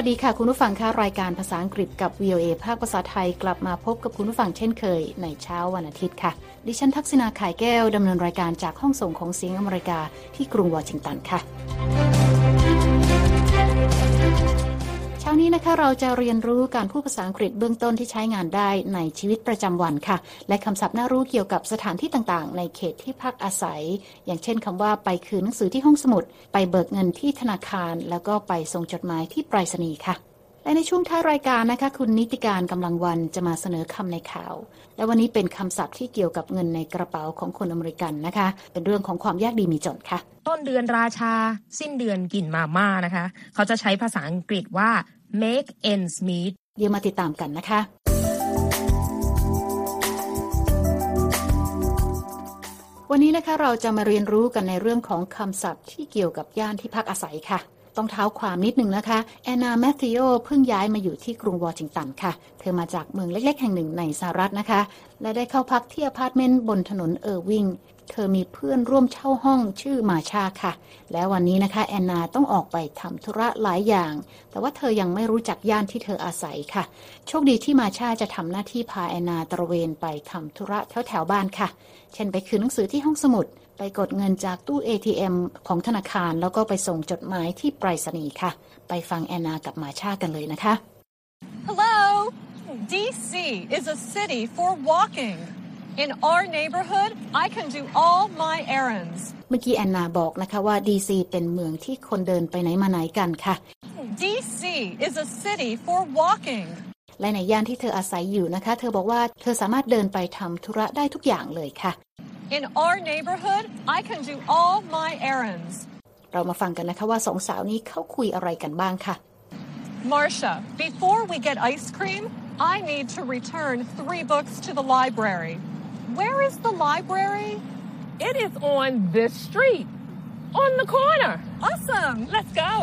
วัสดีค่ะ คุณผู้ฟังค่ะรายการภาษาอังกฤษกับ VOA ภาคภาษาไทยกลับมาพบกับคุณผู้ฟังเช่นเคย ในเช้าวันอาทิตย์ค่ะ ดิฉันทักษณาขายแก้วดำเนินรายการจากห้องส่งของเสียงอเมริกาที่กรุงวอชิงตันค่ะ นี้นะคะเราจะเรียนรู้การพูดภาษาอังกฤษเบื้องต้นที่ใช้งานได้ในชีวิตประจำวันค่ะ และคำศัพท์น่ารู้เกี่ยวกับสถานที่ต่างๆ ในเขตที่พักอาศัย อย่างเช่นคำว่าไปคืนหนังสือที่ห้องสมุด ไปเบิกเงินที่ธนาคาร แล้วก็ไปส่งจดหมายที่ไปรษณีย์ค่ะ และในช่วงท้ายรายการนะคะ คุณนิติการกำลังวันจะมาเสนอคำในข่าว และวันนี้เป็นคำศัพท์ที่เกี่ยวกับเงินในกระเป๋าของคนอเมริกันนะคะ เป็นเรื่องของความยากดีมีจนค่ะ ต้นเดือนราชา สิ้นเดือนกินมาม่านะคะ เขาจะใช้ภาษาอังกฤษว่า make ends meet เดี๋ยวมาติดตามกันนะคะ วันนี้นะคะเราจะมาเรียนรู้กันในเรื่องของคำศัพท์ที่เกี่ยวกับย่านที่พักอาศัยค่ะต้องเท้าความนิดนึงนะคะแอนนาแมทธิโอเพิ่งย้ายมาอยู่ที่กรุงวอชิงตันค่ะ เธอมาจากเมืองเล็กๆ แห่งหนึ่งในสหรัฐนะคะ และได้เข้าพักที่อพาร์ตเมนต์บนถนนเออร์วิง เธอมีเพื่อนร่วมเช่าห้องชื่อมาชาค่ะ แล้ววันนี้นะคะ แอนนาต้องออกไปทำธุระหลายอย่าง แต่ว่าเธอยังไม่รู้จักย่านที่เธออาศัยค่ะ โชคดีที่มาชาจะทำหน้าที่พาแอนนาตระเวนไปทำธุระแถวแถวบ้านค่ะ เช่นไปคืนหนังสือที่ห้องสมุด ไปกดเงินจากตู้ ATM ของธนาคาร แล้วก็ไปส่งจดหมายที่ไปรษณีย์ค่ะ ไปฟังแอนนากับมาชากันเลยนะคะ Hello! DC is a city for walking. In our neighborhood, I can do all my errands. เมื่อกี้แอนนาบอกนะคะว่า DC เป็นเมืองที่คนเดินไปไหนมาไหนกันค่ะ DC is a city for walking. และในย่านที่เธออาศัยอยู่นะคะ เธอบอกว่าเธอสามารถเดินไปทำธุระได้ทุกอย่างเลยค่ะ In our neighborhood, I can do all my errands. เรามาฟังกันนะคะว่าสองสาวนี้เขาคุยอะไรกันบ้างค่ะ Marcia, before we get ice cream, I need to return three books to the library. Where is the library? It is on this street, on the corner. Awesome! Let's go.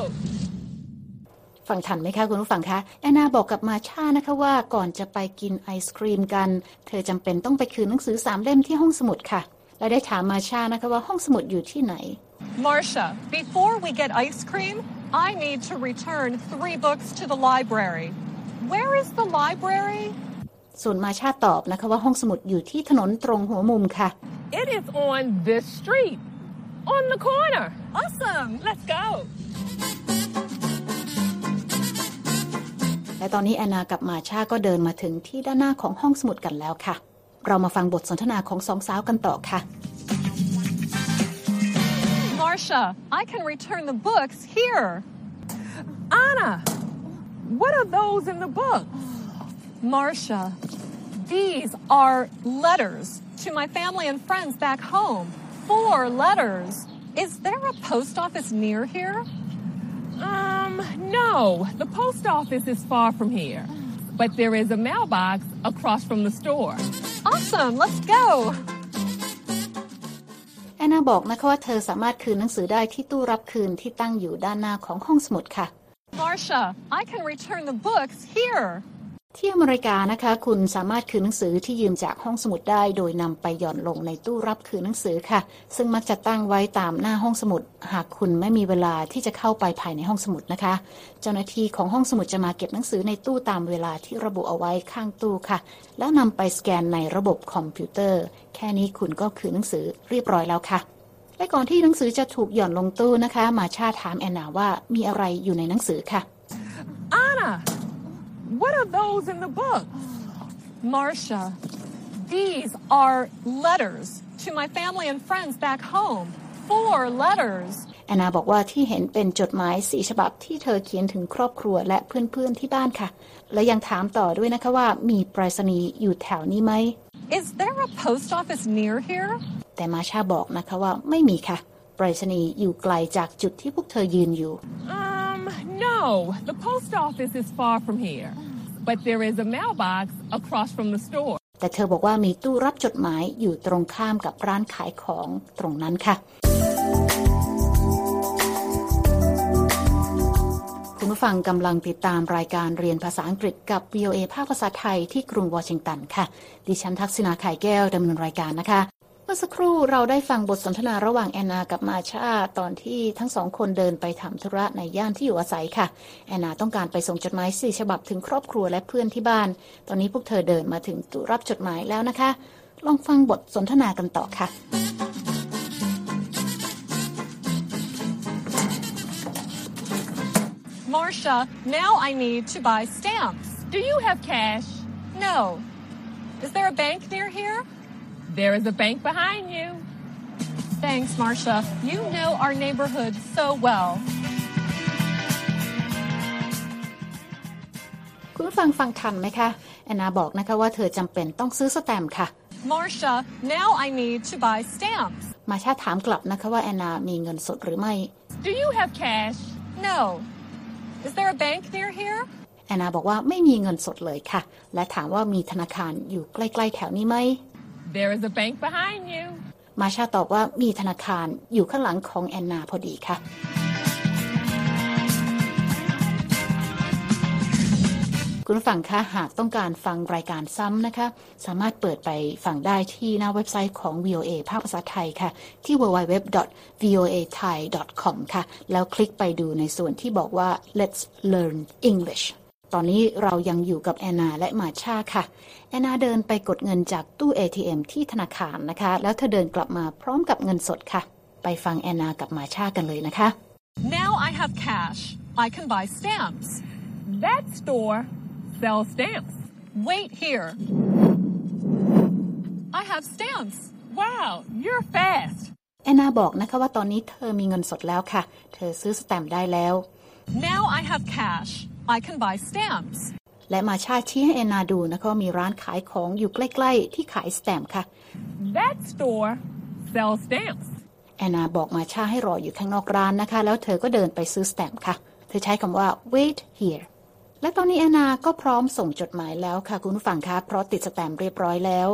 ฟังทันไหมคะคุณผู้ฟังคะแอนนาบอกกับมาชานะคะว่าก่อนจะไปกินไอศครีมกัน เธอจำเป็นต้องไปคืนหนังสือสามเล่มที่ห้องสมุดค่ะ และได้ถามมาชานะคะว่าห้องสมุดอยู่ที่ไหน Marcia, before we get ice cream, I need to return three books to the library. Where is the library? ส่วนมาชาตอบนะคะว่าห้องสมุดอยู่ที่ถนนตรงหัวมุมค่ะ It is on this street, on the corner. Awesome! Let's go. และตอนนี้แอนนากับมาชาก็เดินมาถึงที่ด้านหน้าของห้องสมุดกันแล้วค่ะ เรามาฟังบทสนทนาของสองสาวกันต่อค่ะ Marcia, I can return the books here. Anna, what are those in the book? Marcia, these are letters to my family and friends back home. Four letters. Is there a post office near here? Um, no. The post office is far from here. But there is a mailbox across from the store. Awesome, let's go. แอนนาบอกนะคะว่าเธอสามารถคืนหนังสือได้ที่ตู้รับคืนที่ตั้งอยู่ด้านหน้าของห้องสมุดค่ะ Marcia, I can return the books here. ที่อเมริกานะคะ คุณสามารถคืนหนังสือที่ยืมจากห้องสมุดได้ โดยนำไปหย่อนลงในตู้รับคืนหนังสือค่ะ ซึ่งมักจะตั้งไว้ตามหน้าห้องสมุด หากคุณไม่มีเวลาที่จะเข้าไปภายในห้องสมุดนะคะ เจ้าหน้าที่ของห้องสมุดจะมาเก็บหนังสือในตู้ตามเวลาที่ระบุเอาไว้ข้างตู้ค่ะ แล้วนำไปสแกนในระบบคอมพิวเตอร์ แค่นี้คุณก็คืนหนังสือเรียบร้อยแล้วค่ะ และก่อนที่หนังสือจะถูกหย่อนลงตู้นะคะ มาชาถามแอนนาว่ามีอะไรอยู่ในหนังสือค่ะ Anna, what are those in the book? Marcia, these are letters to my family and friends back home. Four letters. แอนนาบอกว่าที่เห็นเป็นจดหมายสีฉบับที่เธอเขียนถึงครอบครัวและเพื่อนๆที่บ้านค่ะ และยังถามต่อด้วยนะคะว่ามีไปรษณีย์อยู่แถวนี้ไหม Is there a post office near here? แต่มาชาบอกนะคะว่าไม่มีค่ะ ไปรษณีย์อยู่ไกลจากจุดที่พวกเธอยืนอยู่ Um, no. The post office is far from here. But there is a mailbox across from the store. แต่เธอบอกว่ามีตู้รับจดหมายอยู่ตรงข้ามกับร้านขายของตรงนั้นค่ะ คุณผู้ฟังกำลังติดตามรายการเรียนภาษาอังกฤษกับ VOA ภาคภาษาไทยที่กรุงวอชิงตันค่ะ ดิฉันทักษณาไข่แก้วดำเนินรายการนะคะ เมื่อสักครู่เราได้ฟังบทสนทนาระหว่างแอนนากับมาชาตอนที่ทั้งสองคนเดินไปทำธุระในย่านที่อยู่อาศัยค่ะ แอนนาต้องการไปส่งจดหมายสี่ฉบับถึงครอบครัวและเพื่อนที่บ้าน ตอนนี้พวกเธอเดินมาถึงรับจดหมายแล้วนะคะ ลองฟังบทสนทนากันต่อค่ะ Marcia, now I need to buy stamps. Do you have cash? No. Is there a bank near here? There is a bank behind you. Thanks, Marcia. You know our neighborhood so well. คุณผู้ฟังฟังทันไหมคะแอนนาบอกนะคะว่าเธอจำเป็นต้องซื้อสแตมป์ค่ะ Marcia, now I need to buy stamps. มาชาถามกลับนะคะว่าแอนนามีเงินสดหรือไม่ Do you have cash? No. Is there a bank near here? แอนนาบอกว่าไม่มีเงินสดเลยค่ะ และถามว่ามีธนาคารอยู่ใกล้ ๆ แถวนี้ไหม There is a bank behind you. มาชาตอบว่ามีธนาคารอยู่ข้างหลังของแอนนาพอดีค่ะ คุณผู้ฟังคะหากต้องการฟังรายการซ้ำนะคะ สามารถเปิดไปฟังได้ที่หน้าเว็บไซต์ของ VOA ภาคภาษาไทยค่ะ ที่ www.voathai.com ค่ะ แล้วคลิกไปดูในส่วนที่บอกว่า let's learn English ตอนนี้เรายังอยู่กับแอนนาและมาชาค่ะ แอนนาเดินไปกดเงินจากตู้ ATM ที่ธนาคารนะคะ แล้วเธอเดินกลับมาพร้อมกับเงินสดค่ะ ไปฟังแอนนากับมาชากันเลยนะคะ Now I have cash. I can buy stamps. That store sells stamps. Wait here. I have stamps. Wow, you're fast. แอนนาบอกนะคะว่าตอนนี้เธอมีเงินสดแล้วค่ะ เธอซื้อสแตมป์ได้แล้ว Now I have cash. I can buy stamps. และมาชาชี้ให้แอนนาดูนะคะว่ามีร้านขายของอยู่ใกล้ ๆ ที่ขายสแตมป์ค่ะ That store sells stamps. แอนนาบอกมาชาให้รออยู่ข้างนอกร้านนะคะ แล้วเธอก็เดินไปซื้อสแตมป์ค่ะ เธอใช้คำว่า wait here และตอนนี้แอนนาก็พร้อมส่งจดหมายแล้วค่ะ คุณผู้ฟังคะเพราะติดสแตมป์เรียบร้อยแล้ว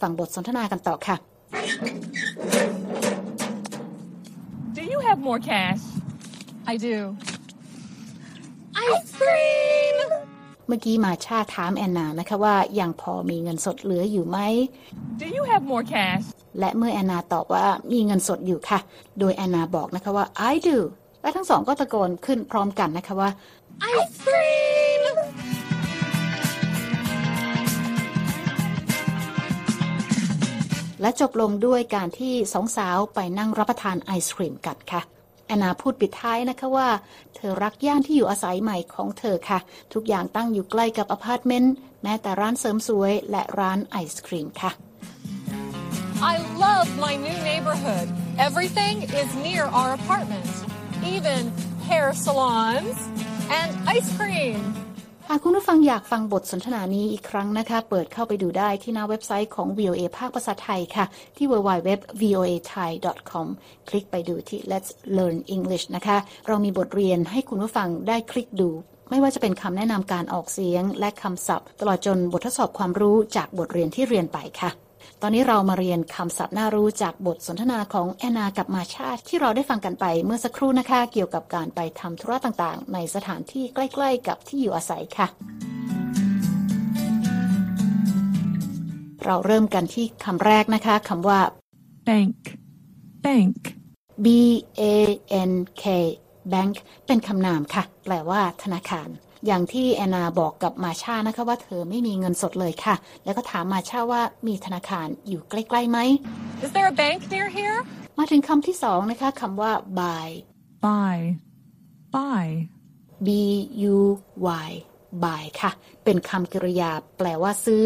ฟังบทสนทนากันต่อค่ะ Do you have more cash? I do. Ice cream! เมื่อกี้มาชาถามแอนนานะคะว่ายังพอมีเงินสดเหลืออยู่ไหม Do you have more cash? และเมื่อแอนนาตอบว่ามีเงินสดอยู่ค่ะ โดยแอนนาบอกนะคะว่า I do และทั้งสองก็ตะโกนขึ้นพร้อมกันนะคะว่า Ice cream! และจบลงด้วยการที่สองสาวไปนั่งรับประทานไอศครีมกันค่ะ แอนนาพูดปิดท้ายนะคะว่า เธอรักย่านที่อยู่อาศัยใหม่ของเธอค่ะ ทุกอย่างตั้งอยู่ใกล้กับอพาร์ตเมนต์แม้แต่ร้านเสริมสวยและร้านไอศครีมค่ะ I love my new neighborhood. Everything is near our apartment, even hair salons and ice cream. หากคุณผู้ฟังอยากฟังบทสนทนานี้อีกครั้งนะคะ เปิดเข้าไปดูได้ที่หน้าเว็บไซต์ของ VOA ภาคภาษาไทยค่ะ ที่ www.voathai.com คลิกไปดูที่ Let's Learn English นะคะ เรามีบทเรียนให้คุณผู้ฟังได้คลิกดูไม่ว่าจะเป็นคำแนะนำการออกเสียงและคำศัพท์ ตลอดจนบททดสอบความรู้จากบทเรียนที่เรียนไปค่ะ ตอนนี้เรามาเรียนคำศัพท์น่ารู้จากบทสนทนาของแอนนากับมาชาที่เราได้ฟังกันไปเมื่อสักครู่นะคะ เกี่ยวกับการไปทำธุระต่างๆ ในสถานที่ใกล้ ๆ กับที่อยู่อาศัยค่ะ เราเริ่มกันที่คำแรกนะคะคำว่า bank, bank, B A N K bank เป็นคำนามค่ะ แปลว่าธนาคาร อย่างที่แอนนาบอกกับมาชานะคะว่าเธอไม่มีเงินสดเลยค่ะ แล้วก็ถามมาชาว่ามีธนาคารอยู่ใกล้ๆไหม Is there a bank near here? มาถึงคำที่สองนะคะคำว่า buy buy, buy, B U Y buy ค่ะ เป็นคำกริยาแปลว่าซื้อ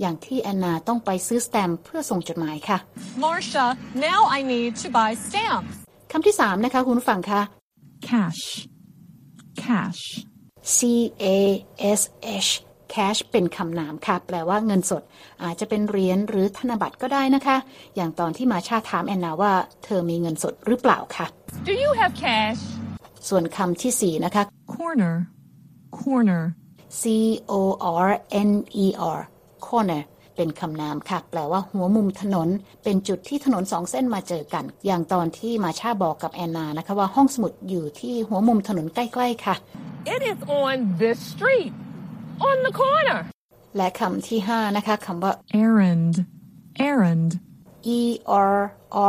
อย่างที่แอนนาต้องไปซื้อสแตมป์เพื่อส่งจดหมายค่ะ Marcia, now I need to buy stamps. คำที่สามนะคะคุณผู้ฟังคะ cash, cash, C A S H cash เป็นคำนามค่ะ แปลว่าเงินสด อาจจะเป็นเหรียญหรือธนบัตรก็ได้นะคะ อย่างตอนที่มาชาถามแอนนาว่าเธอมีเงินสดหรือเปล่าค่ะ Do you have cash? ส่วนคำที่สี่นะคะ corner, corner, C O R N E R corner เป็นคำนามค่ะ แปลว่าหัวมุมถนน เป็นจุดที่ถนนสองเส้นมาเจอกัน อย่างตอนที่มาชาบอกกับแอนนานะคะว่าห้องสมุดอยู่ที่หัวมุมถนนใกล้ๆค่ะ It is on this street, on the corner. และคำที่ห้านะคะคำว่า errand, errand, E R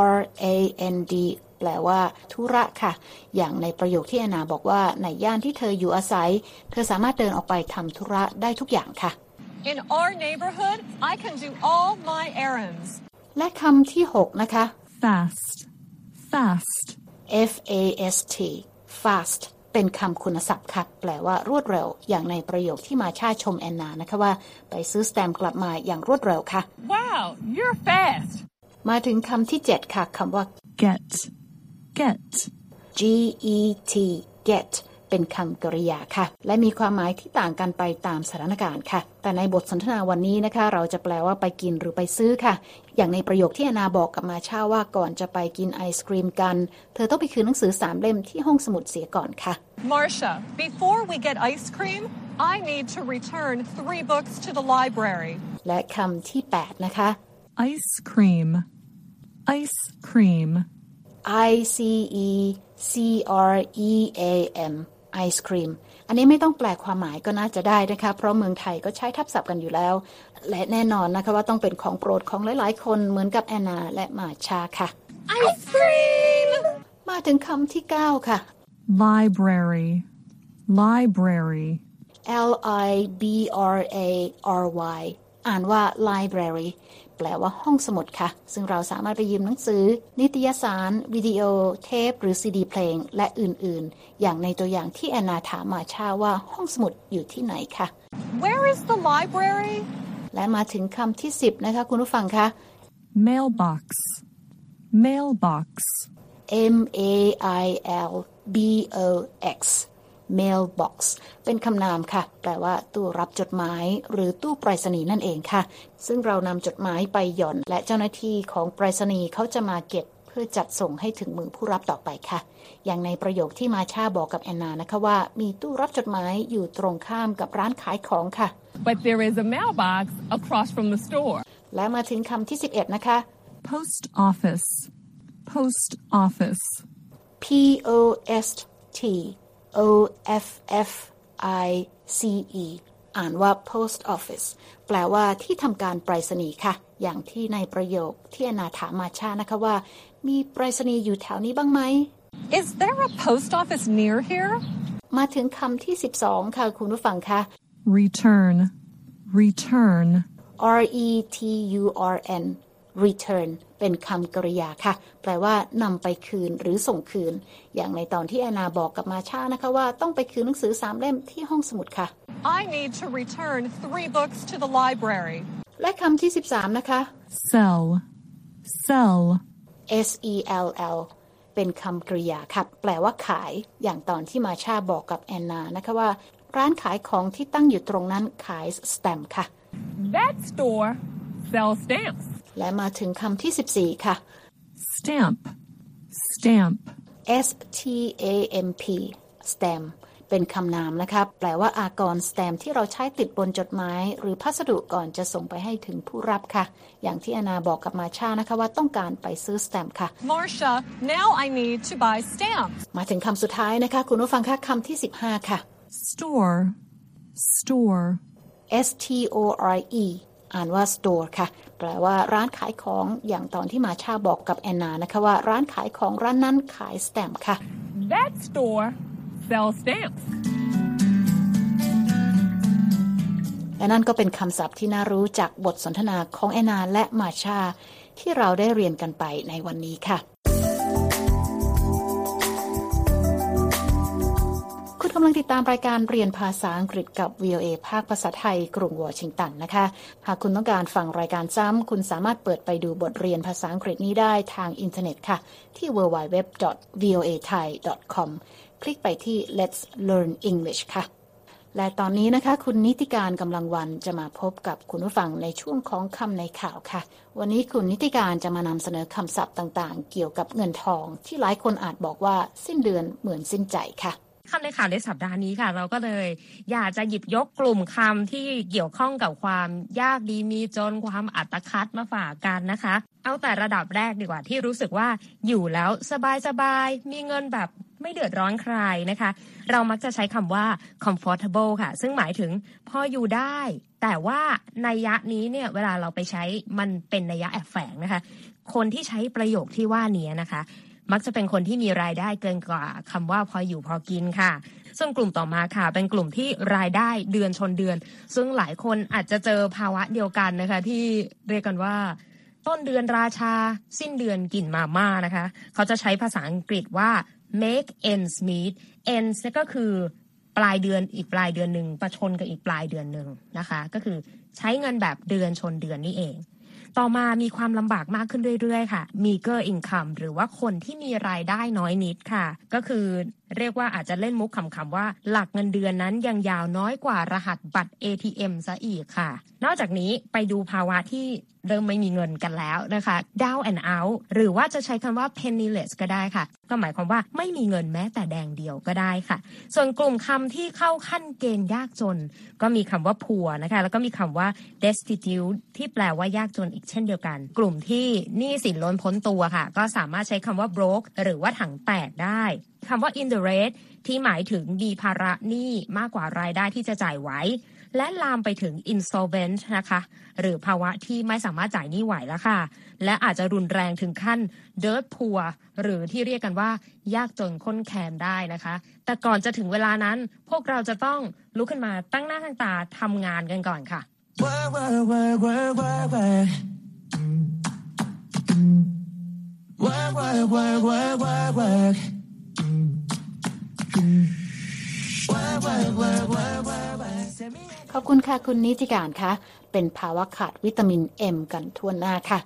R A N D แปลว่าธุระค่ะ อย่างในประโยคที่แอนนาบอกว่าในย่านที่เธออยู่อาศัย เธอสามารถเดินออกไปทำธุระได้ทุกอย่างค่ะ In our neighborhood, I can do all my errands. และคำที่ 6 นะคะ fast, fast, F A S T fast เป็นคำคุณศัพท์ค่ะ แปลว่ารวดเร็ว อย่างในประโยคที่มาชาชมแอนนานะคะว่า ไปซื้อสแตมป์กลับมาอย่างรวดเร็วค่ะ Wow, you're fast. มาถึงคำที่ 7 ค่ะคำว่า get, get, G E T get เป็นคำกริยาค่ะ และมีความหมายที่ต่างกันไปตามสถานการณ์ค่ะ แต่ในบทสนทนาวันนี้นะคะ เราจะแปลว่าไปกินหรือไปซื้อค่ะ อย่างในประโยคที่อนาบอกกับมาชาว่าก่อนจะไปกินไอศครีมกัน เธอต้องไปคืนหนังสือสามเล่มที่ห้องสมุดเสียก่อนค่ะ Marcia, before we get ice cream, I need to return three books to the library. และคำที่ 8 นะคะ ice cream, ice cream, I C E C R E A M ไอศครีม อันนี้ไม่ต้องแปลความหมายก็น่าจะได้นะคะ เพราะเมืองไทยก็ใช้ทับศัพท์กันอยู่แล้ว และแน่นอนนะคะว่าต้องเป็นของโปรดของหลายๆ คนเหมือนกับแอนนาและมาชาค่ะ Ice cream! มาถึงคำที่ 9 ค่ะ library, library, L I B R A R Y อ่านว่า library แปลว่าห้องสมุดค่ะ ซึ่งเราสามารถไปยืมหนังสือ นิตยสาร วิดีโอ เทป หรือซีดีเพลง และอื่น ๆ อย่างในตัวอย่างที่แอนนาถามมาชาว่าห้องสมุดอยู่ที่ไหนค่ะ Where is the library? และมาถึงคำที่ 10 นะคะ คุณผู้ฟังคะ mailbox, mailbox, M A I L B O X mailbox เป็นคำนามค่ะ แปลว่าตู้รับจดหมาย หรือตู้ไปรษณีย์นั่นเองค่ะ ซึ่งเรานำจดหมายไปหย่อน และเจ้าหน้าที่ของไปรษณีย์เขาจะมาเก็บเพื่อจัดส่งให้ถึงมือผู้รับต่อไปค่ะ อย่างในประโยคที่มาชาบอกกับแอนนานะคะว่า มีตู้รับจดหมายอยู่ตรงข้ามกับร้านขายของค่ะ But there is a mailbox across from the store. และมาถึงคำที่ 11 นะคะ post office, post office, P O S T O F F I C E อ่านว่า post office แปลว่าที่ทำการไปรษณีย์ค่ะ อย่างที่ในประโยคที่อนาถามมาชานะคะว่า มีไปรษณีย์อยู่แถวนี้บ้างไหม Is there a post office near here? มาถึงคำที่ 12 ค่ะ คุณผู้ฟังคะ return, return, R E T U R N return เป็นคำกริยาค่ะ แปลว่านำไปคืนหรือส่งคืน อย่างในตอนที่แอนนาบอกกับมาชานะคะว่าต้องไปคืนหนังสือสามเล่มที่ห้องสมุดค่ะ I need to return three books to the library. และคำที่ 13 นะคะ sell, sell, S E L L เป็นคำกริยาค่ะ แปลว่าขาย อย่างตอนที่มาชาบอกกับแอนนานะคะว่า ร้านขายของที่ตั้งอยู่ตรงนั้นขายสแตมป์ค่ะ That store sells stamps. และมาถึงคำที่ 14 ค่ะ stamp, stamp, S T A M P stamp เป็นคำนามนะคะแปลว่าอากรสแตมที่เราใช้ติดบนจดหมาย หรือพัสดุก่อนจะส่งไปให้ถึงผู้รับค่ะ อย่างที่อานาบอกกับมาชานะคะว่าต้องการไปซื้อสแตมป์ค่ะ Marcia, now I need to buy stamps. มาถึงคำสุดท้ายนะคะ คุณผู้ฟังคะคำที่ 15 ค่ะ store, store, S T O R E อ่านว่า store ค่ะ แปลว่าร้านขายของอย่างตอนที่มาชาบอกกับแอนนานะคะว่าร้านขายของร้านนั้นขายสแตมป์ค่ะ That store sells stamps. และนั่นก็เป็นคำศัพท์ที่น่ารู้จากบทสนทนาของแอนนาและมาชา ที่เราได้เรียนกันไปในวันนี้ค่ะ กำลังติดตามรายการเรียนภาษาอังกฤษกับ VOA ภาคภาษาไทย กรุงวอชิงตันนะคะ หากคุณต้องการฟังรายการซ้ำ คุณสามารถเปิดไปดูบทเรียนภาษาอังกฤษนี้ได้ทางอินเทอร์เน็ตค่ะ ที่ www.voathai.com คลิกไปที่ Let's Learn English ค่ะ และตอนนี้นะคะ คุณนิติการกำลังวันจะมาพบกับคุณผู้ฟังในช่วงของคำในข่าวค่ะ วันนี้คุณนิติการจะมานำเสนอคำศัพท์ต่างๆ เกี่ยวกับเงินทอง ที่หลายคนอาจบอกว่า สิ้นเดือนเหมือนสิ้นใจค่ะ คำในข่าวในสัปดาห์นี้ค่ะ เราก็เลย อยากจะหยิบยกกลุ่มคำที่เกี่ยวข้องกับความยากดีมีจนความอัตคัดมาฝากกันนะคะ เอาแต่ระดับแรกดีกว่าที่รู้สึกว่าอยู่แล้วสบายสบายมีเงินแบบไม่เดือดร้อนใครนะคะ เรามักจะใช้คำว่า comfortable ค่ะ ซึ่งหมายถึงพออยู่ได้ แต่ว่าในยะนี้เนี่ยเวลาเราไปใช้มันเป็นนัยยะแอบแฝงนะคะ คนที่ใช้ประโยคที่ว่านี้นะคะ มักจะเป็นคนที่มีรายได้เกินกว่าคำว่าพออยู่พอกินค่ะ ส่วนกลุ่มต่อมาค่ะ เป็นกลุ่มที่รายได้เดือนชนเดือน ซึ่งหลายคนอาจจะเจอภาวะเดียวกันนะคะ ที่เรียกกันว่าต้นเดือนราชา สิ้นเดือนกินมาม่านะคะ เขาจะใช้ภาษาอังกฤษว่า make ends meet ends ก็คือปลายเดือนอีกปลายเดือนหนึ่งประชนกับอีกปลายเดือนหนึ่งนะคะ ก็คือใช้เงินแบบเดือนชนเดือนนี่เอง ต่อมามีความลำบากมากขึ้นเรื่อยๆ ค่ะ meager income หรือว่าคนที่มีรายได้น้อยนิดค่ะ ก็คือ เรียกว่าอาจจะเล่นมุกขำๆว่า หลักเงินเดือนนั้นยังยาวน้อยกว่ารหัสบัตร ATM ซะอีกค่ะ นอกจากนี้ไปดูภาวะที่เริ่มไม่มีเงินกันแล้วนะคะ down and out หรือว่าจะใช้คำว่า penniless ก็ได้ค่ะ ก็หมายความว่าไม่มีเงินแม้แต่แดงเดียวก็ได้ค่ะ ส่วนกลุ่มคำที่เข้าขั้นเกณฑ์ยากจน ก็มีคำว่า poor นะคะ แล้วก็มีคำว่า destitute ที่แปลว่ายากจนอีกเช่นเดียวกัน กลุ่มที่หนี้สินล้นพ้นตัวค่ะ ก็สามารถใช้คำว่า broke หรือว่าถังแตกได้ คำว่า in the red ที่หมายถึงมีภาระหนี้มากกว่ารายได้ที่จะจ่ายไว้และลามไปถึง insolvent นะคะ หรือภาวะที่ไม่สามารถจ่ายหนี้ไหวแล้วค่ะ และอาจจะรุนแรงถึงขั้น dirt poor หรือที่เรียกกันว่ายากจนค้นแคนได้นะคะ แต่ก่อนจะถึงเวลานั้น พวกเราจะต้องลุกขึ้นมาตั้งหน้าตั้งตาทำงานกันก่อนค่ะ Work, work, work, work, work, work. Work, work, work, work, work, work. Work, work, work, work, work, work. Send me ขอบคุณค่ะ คุณนิติการคะเป็นภาวะขาดวิตามิน M กันทั่วหน้าค่ะ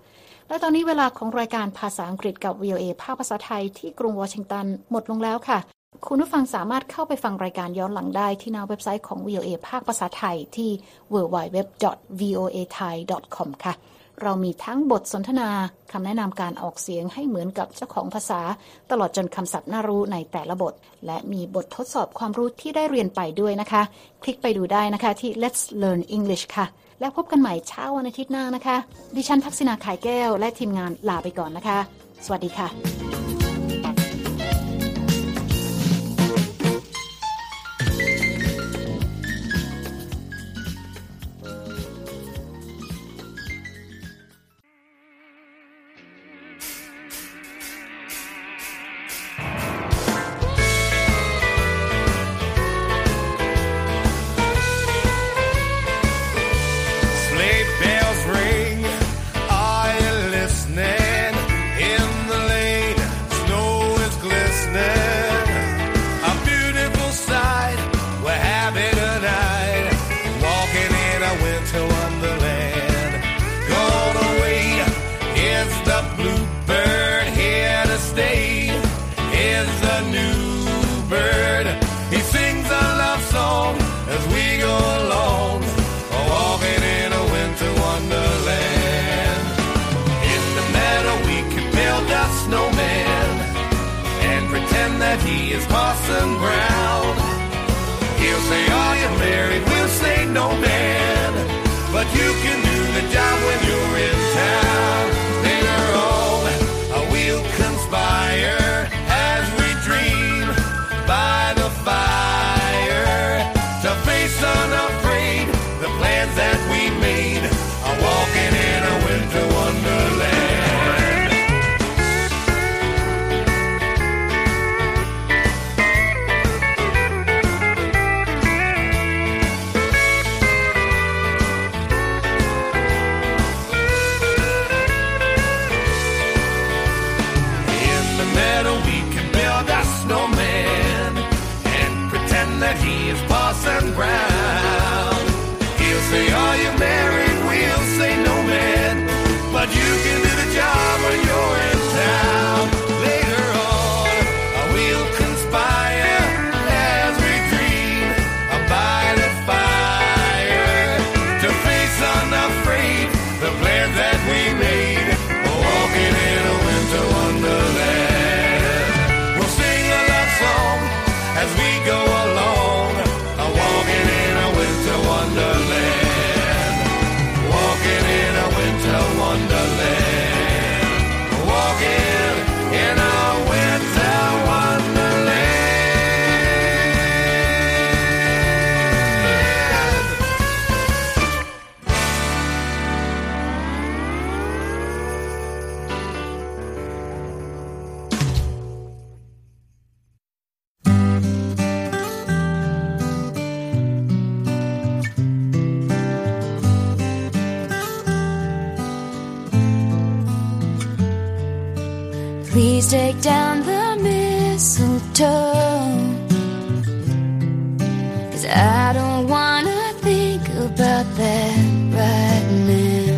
และตอนนี้เวลาของรายการภาษาอังกฤษกับ VOA ภาคภาษาไทยที่กรุงวอชิงตันหมดลงแล้วค่ะ คุณผู้ฟังสามารถเข้าไปฟังรายการย้อนหลังได้ที่หน้าเว็บไซต์ของ VOA ภาคภาษาไทยที่ www.voathai.com ค่ะ เรามีทั้งบทสนทนาคำแนะนำการออกเสียงให้เหมือนกับเจ้าของภาษา ตลอดจนคำศัพท์น่ารู้ในแต่ละบท และมีบททดสอบความรู้ที่ได้เรียนไปด้วยนะคะ คลิกไปดูได้นะคะที่ Let's Learn English ค่ะ แล้วพบกันใหม่เช้าวันอาทิตย์หน้านะคะ ดิฉันทักษณาขายแก้ว และทีมงานลาไปก่อนนะคะ สวัสดีค่ะ is Parson Brown. Take down the mistletoe. Cause I don't wanna think about that right now.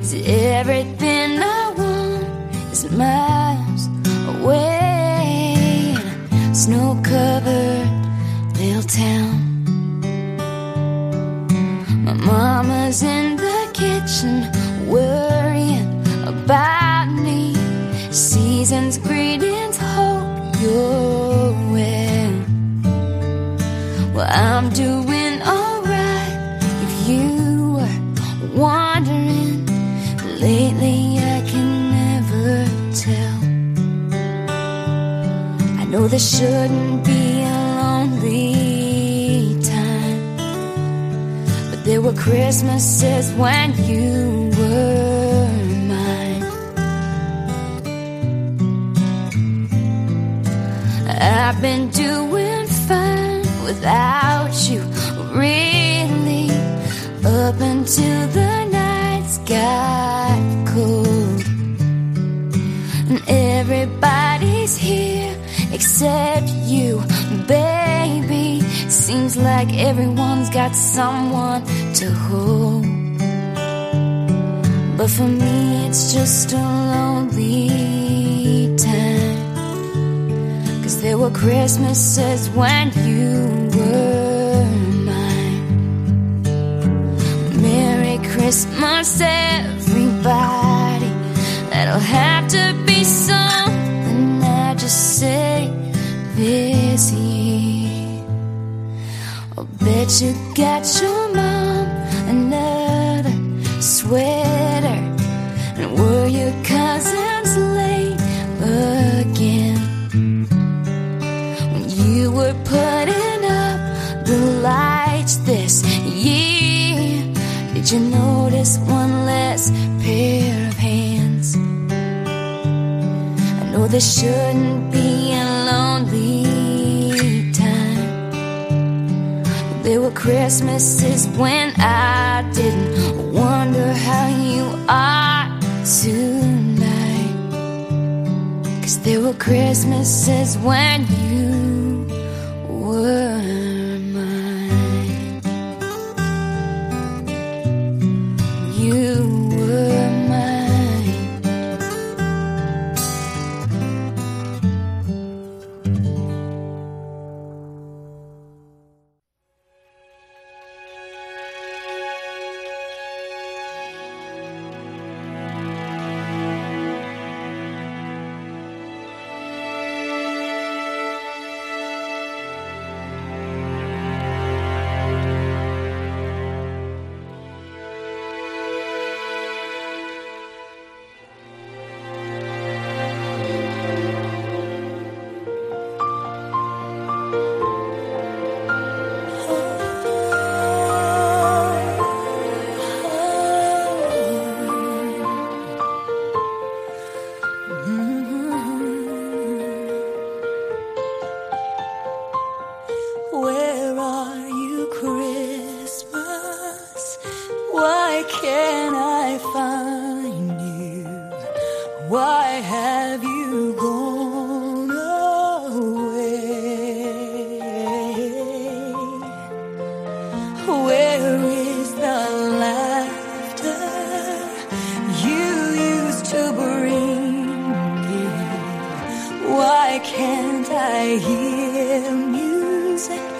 Cause everything I want is miles away. Snow covered little town. My mama's in Season's greetings, hope you're well. Well, I'm doing alright if you were wondering. Lately, I can never tell. I know this shouldn't be a lonely time. But there were Christmases when you I've been doing fine without you, really, up until the nights got cold. And everybody's here except you, baby. Seems like everyone's got someone to hold. But for me, it's just a lonely there were Christmases when you were mine. Merry Christmas, everybody. That'll have to be something I just say this year. I'll bet you got your mom another sweater. And were your cousins putting up the lights this year, did you notice one less pair of hands? I know this shouldn't be a lonely time. There were Christmases when I didn't wonder how you are tonight. Cause there were Christmases when you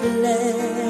the.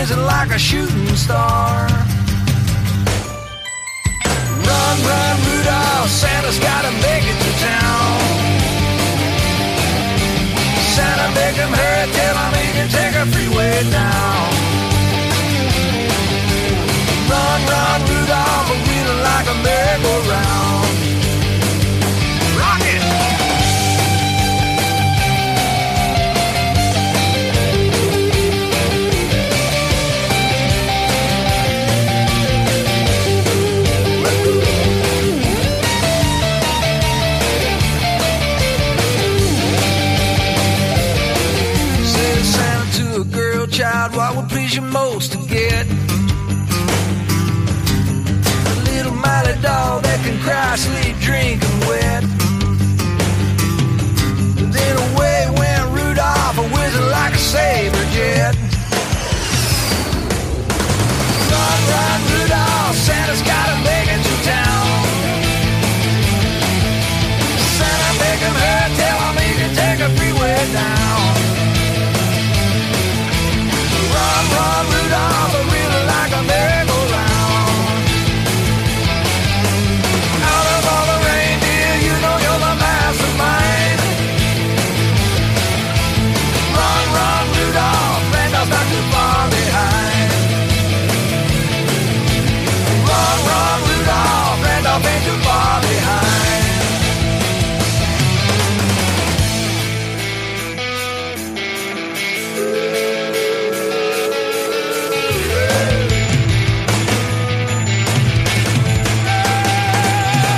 A like a shooting star. Run, run, Rudolph, Santa's gotta make it to town. Santa, make him hurry, tell him he can take a freeway down. Run, run, Rudolph, a wheeling like a merry-go-round.